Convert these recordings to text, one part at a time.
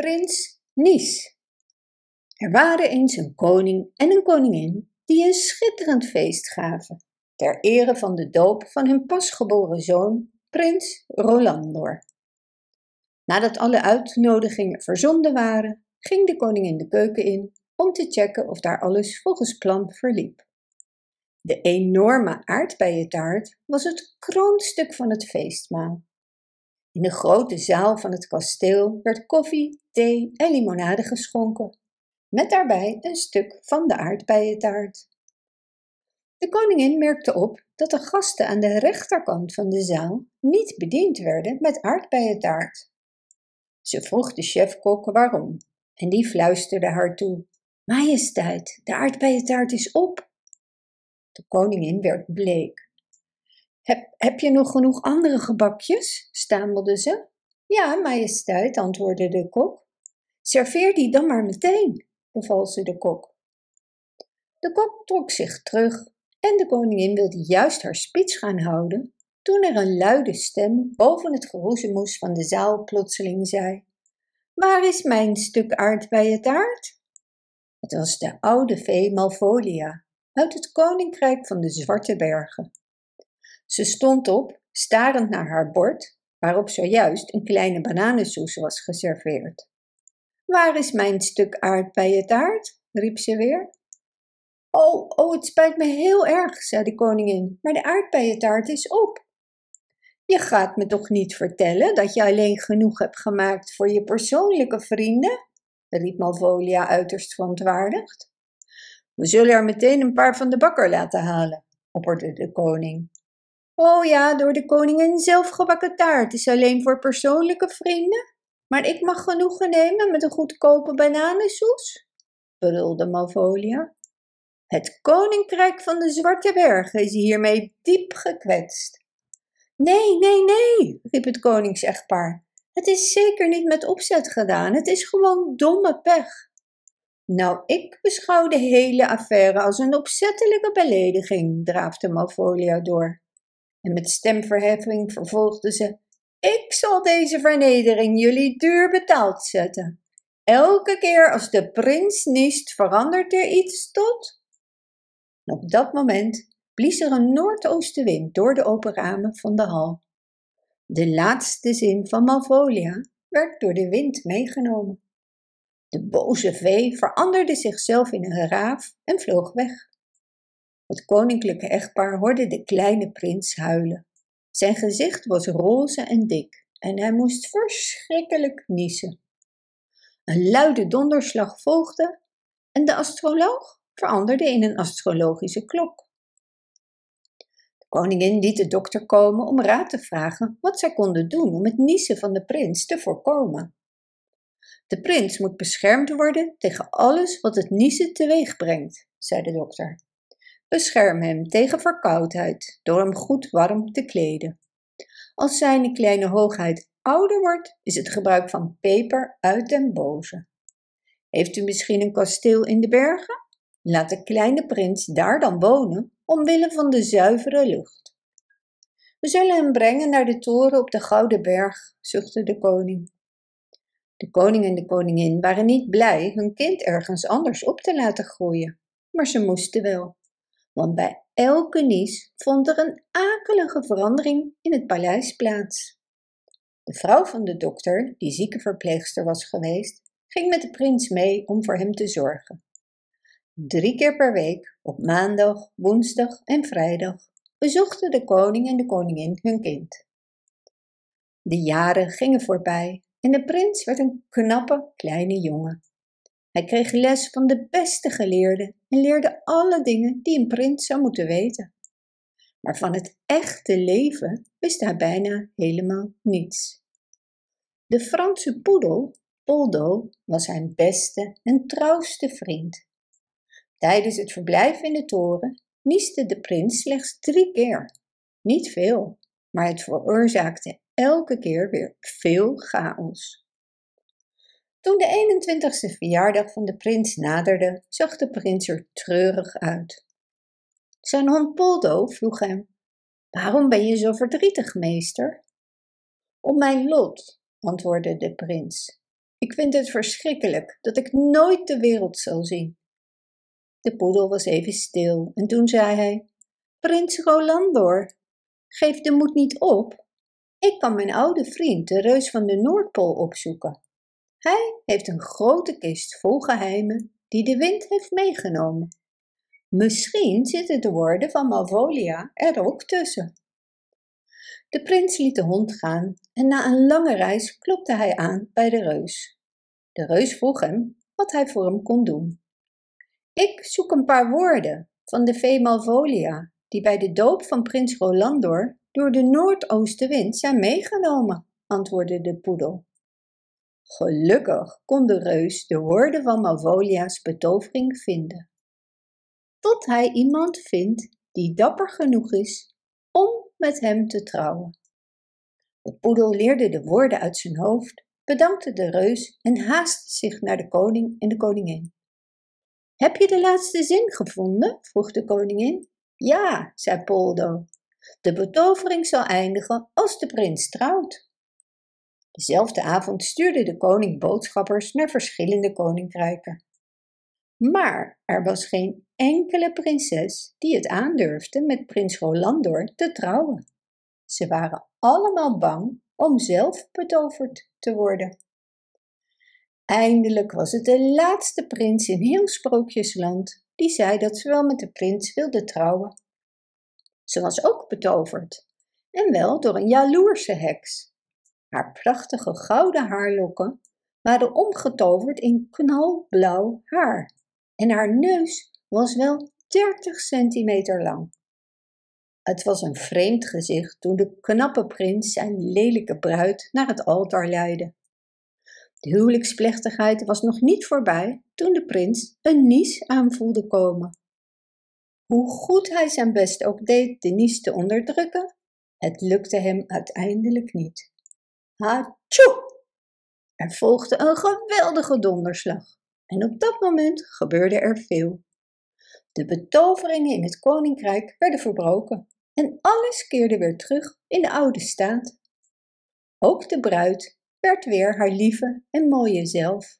Prins Nies. Er waren eens een koning en een koningin die een schitterend feest gaven, ter ere van de doop van hun pasgeboren zoon, prins Rolandor. Nadat alle uitnodigingen verzonden waren, ging de koningin de keuken in om te checken of daar alles volgens plan verliep. De enorme aardbeientaart was het kroonstuk van het feestmaal. In de grote zaal van het kasteel werd koffie, thee en limonade geschonken, met daarbij een stuk van de aardbeientaart. De koningin merkte op dat de gasten aan de rechterkant van de zaal niet bediend werden met aardbeientaart. Ze vroeg de chefkok waarom en die fluisterde haar toe: Majesteit, de aardbeientaart is op. De koningin werd bleek. Heb, heb je nog genoeg andere gebakjes? stamelde ze. Ja, majesteit, antwoordde de kok. Serveer die dan maar meteen, beval ze de kok. De kok trok zich terug en de koningin wilde juist haar speech gaan houden, toen er een luide stem boven het geroezemoes van de zaal plotseling zei: Waar is mijn stuk aardbeientaart? Het was de oude vee Malfolia uit het koninkrijk van de Zwarte Bergen. Ze stond op, starend naar haar bord, waarop zojuist een kleine bananensoes was geserveerd. Waar is mijn stuk aardbeientaart? riep ze weer. Oh, oh, het spijt me heel erg, zei de koningin, maar de aardbeientaart is op. Je gaat me toch niet vertellen dat je alleen genoeg hebt gemaakt voor je persoonlijke vrienden? riep Malvolia uiterst verontwaardigd. We zullen er meteen een paar van de bakker laten halen, opperde de koning. Oh ja, door de koningin zelf gebakken taart is alleen voor persoonlijke vrienden. Maar ik mag genoegen nemen met een goedkope bananensoes, brulde Malvolia. Het koninkrijk van de Zwarte Bergen is hiermee diep gekwetst. Nee, nee, nee, riep het koningsechtpaar. Het is zeker niet met opzet gedaan, het is gewoon domme pech. Nou, ik beschouw de hele affaire als een opzettelijke belediging, draafde Malvolia door en met stemverheffing vervolgde ze: Ik zal deze vernedering jullie duur betaald zetten. Elke keer als de prins niest, verandert er iets tot. op dat moment blies er een noordoostenwind door de open ramen van de hal. De laatste zin van Malvolia werd door de wind meegenomen. De boze vee veranderde zichzelf in een raaf en vloog weg. Het koninklijke echtpaar hoorde de kleine prins huilen. Zijn gezicht was roze en dik en hij moest verschrikkelijk niezen. Een luide donderslag volgde en de astroloog veranderde in een astrologische klok. De koningin liet de dokter komen om raad te vragen wat zij konden doen om het niezen van de prins te voorkomen. De prins moet beschermd worden tegen alles wat het niezen teweeg brengt, zei de dokter. Bescherm hem tegen verkoudheid door hem goed warm te kleden. Als zijn kleine hoogheid ouder wordt, is het gebruik van peper uit den boze. Heeft u misschien een kasteel in de bergen? Laat de kleine prins daar dan wonen, omwille van de zuivere lucht. We zullen hem brengen naar de toren op de Gouden Berg, zuchtte de koning. De koning en de koningin waren niet blij hun kind ergens anders op te laten groeien, maar ze moesten wel want bij elke nies vond er een akelige verandering in het paleis plaats. De vrouw van de dokter, die ziekenverpleegster was geweest, ging met de prins mee om voor hem te zorgen. Drie keer per week, op maandag, woensdag en vrijdag, bezochten de koning en de koningin hun kind. De jaren gingen voorbij en de prins werd een knappe kleine jongen. Hij kreeg les van de beste geleerden en leerde alle dingen die een prins zou moeten weten. Maar van het echte leven wist hij bijna helemaal niets. De Franse poedel, Poldo, was zijn beste en trouwste vriend. Tijdens het verblijf in de toren nieste de prins slechts drie keer. Niet veel, maar het veroorzaakte elke keer weer veel chaos. Toen de 21ste verjaardag van de prins naderde, zag de prins er treurig uit. Zijn hond Poldo vroeg hem: Waarom ben je zo verdrietig, meester? Om mijn lot, antwoordde de prins. Ik vind het verschrikkelijk dat ik nooit de wereld zal zien. De poedel was even stil en toen zei hij: Prins Rolandor, geef de moed niet op. Ik kan mijn oude vriend, de reus van de Noordpool, opzoeken. Hij heeft een grote kist vol geheimen die de wind heeft meegenomen. Misschien zitten de woorden van Malvolia er ook tussen. De prins liet de hond gaan en na een lange reis klopte hij aan bij de reus. De reus vroeg hem wat hij voor hem kon doen. Ik zoek een paar woorden van de vee Malvolia, die bij de doop van prins Rolandor door de noordoostenwind zijn meegenomen, antwoordde de poedel. Gelukkig kon de reus de woorden van Malvolia's betovering vinden. Tot hij iemand vindt die dapper genoeg is om met hem te trouwen. De poedel leerde de woorden uit zijn hoofd, bedankte de reus en haastte zich naar de koning en de koningin. Heb je de laatste zin gevonden? vroeg de koningin. Ja, zei Poldo. De betovering zal eindigen als de prins trouwt. Dezelfde avond stuurde de koning boodschappers naar verschillende koninkrijken. Maar er was geen enkele prinses die het aandurfde met prins Rolandor te trouwen. Ze waren allemaal bang om zelf betoverd te worden. Eindelijk was het de laatste prins in heel Sprookjesland die zei dat ze wel met de prins wilde trouwen. Ze was ook betoverd, en wel door een jaloerse heks. Haar prachtige gouden haarlokken waren omgetoverd in knalblauw haar en haar neus was wel 30 centimeter lang. Het was een vreemd gezicht toen de knappe prins zijn lelijke bruid naar het altaar leidde. De huwelijksplechtigheid was nog niet voorbij toen de prins een nies aanvoelde komen. Hoe goed hij zijn best ook deed de nies te onderdrukken, het lukte hem uiteindelijk niet. Hatsjoe! Er volgde een geweldige donderslag en op dat moment gebeurde er veel. De betoveringen in het koninkrijk werden verbroken en alles keerde weer terug in de oude staat. Ook de bruid werd weer haar lieve en mooie zelf.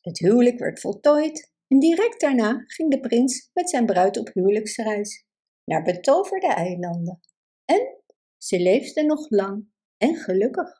Het huwelijk werd voltooid en direct daarna ging de prins met zijn bruid op huwelijksreis naar betoverde eilanden. En ze leefden nog lang en gelukkig.